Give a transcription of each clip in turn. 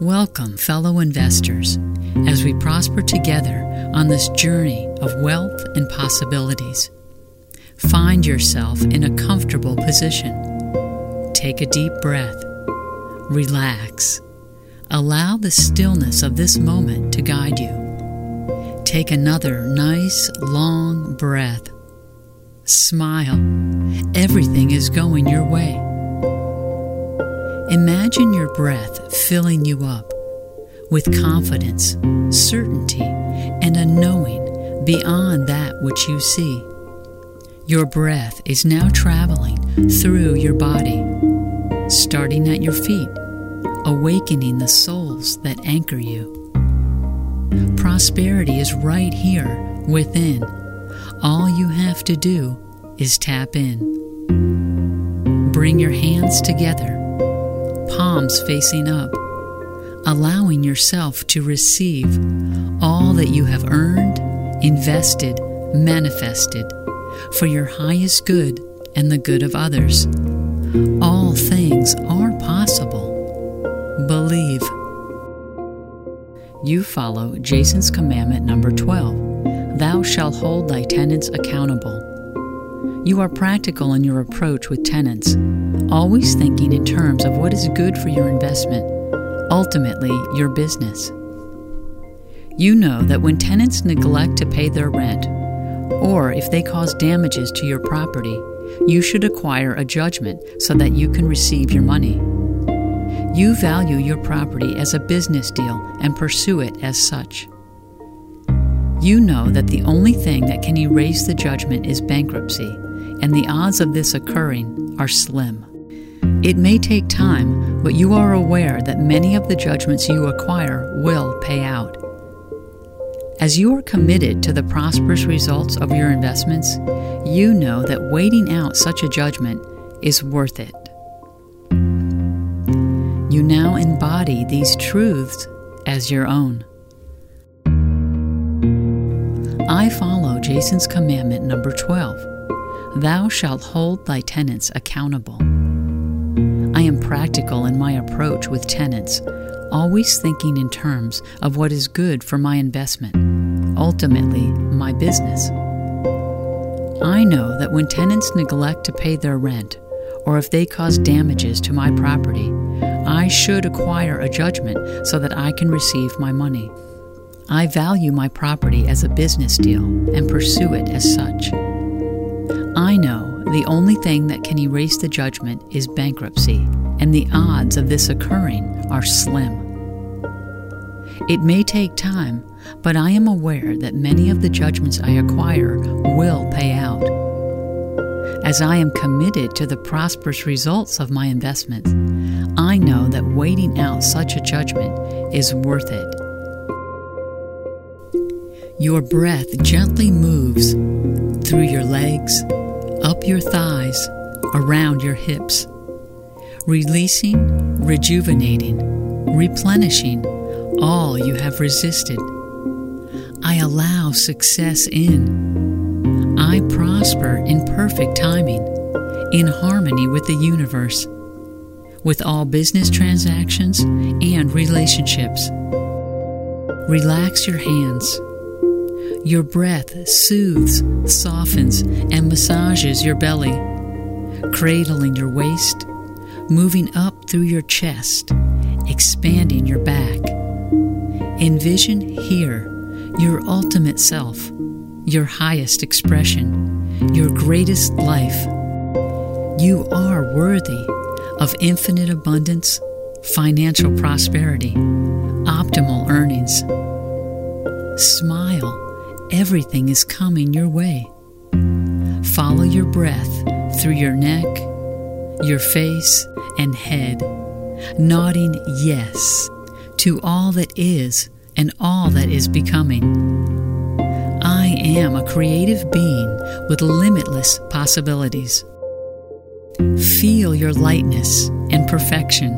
Welcome, fellow investors, as we prosper together on this journey of wealth and possibilities. Find yourself in a comfortable position. Take a deep breath. Relax. Allow the stillness of this moment to guide you. Take another nice, long breath. Smile. Everything is going your way. Imagine your breath filling you up with confidence, certainty, and a knowing beyond that which you see. Your breath is now traveling through your body, starting at your feet, awakening the soles that anchor you. Prosperity is right here within. All you have to do is tap in. Bring your hands together, palms facing up, allowing yourself to receive all that you have earned, invested, manifested for your highest good and the good of others. All things are possible. Believe. You follow Jason's commandment number 12 Thou shalt hold thy tenants accountable. You are practical in your approach with tenants, always thinking in terms of what is good for your investment, ultimately, your business. You know that when tenants neglect to pay their rent, or if they cause damages to your property, you should acquire a judgment so that you can receive your money. You value your property as a business deal and pursue it as such. You know that the only thing that can erase the judgment is bankruptcy, and the odds of this occurring are slim. It may take time, but you are aware that many of the judgments you acquire will pay out. As you are committed to the prosperous results of your investments, you know that waiting out such a judgment is worth it. You now embody these truths as your own. I follow Jason's commandment number 12 Thou shalt hold thy tenants accountable. I am practical in my approach with tenants, always thinking in terms of what is good for my investment, ultimately, my business. I know that when tenants neglect to pay their rent, or if they cause damages to my property, I should acquire a judgment so that I can receive my money. I value my property as a business deal and pursue it as such. I know the only thing that can erase the judgment is bankruptcy, and the odds of this occurring are slim. It may take time, but I am aware that many of the judgments I acquire will pay out. As I am committed to the prosperous results of my investments, I know that waiting out such a judgment is worth it. Your breath gently moves through your legs, up your thighs, around your hips, releasing, rejuvenating, replenishing all you have resisted. I allow success in. I prosper in perfect timing, in harmony with the universe, with all business transactions and relationships. Relax your hands your breath soothes, softens, and massages your belly, cradling your waist, moving up through your chest, expanding your back. Envision here your ultimate self, your highest expression, your greatest life. You are worthy of infinite abundance, financial prosperity, optimal earnings. Smile everything is coming your way. Follow your breath through your neck, your face, and head, nodding yes to all that is and all that is becoming. I am a creative being with limitless possibilities. Feel your lightness and perfection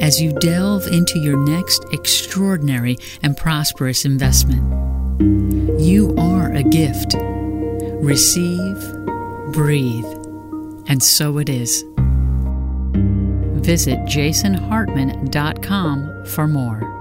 as you delve into your next extraordinary and prosperous investment. You are a gift. Receive, breathe, and so it is. Visit jasonhartman.com for more.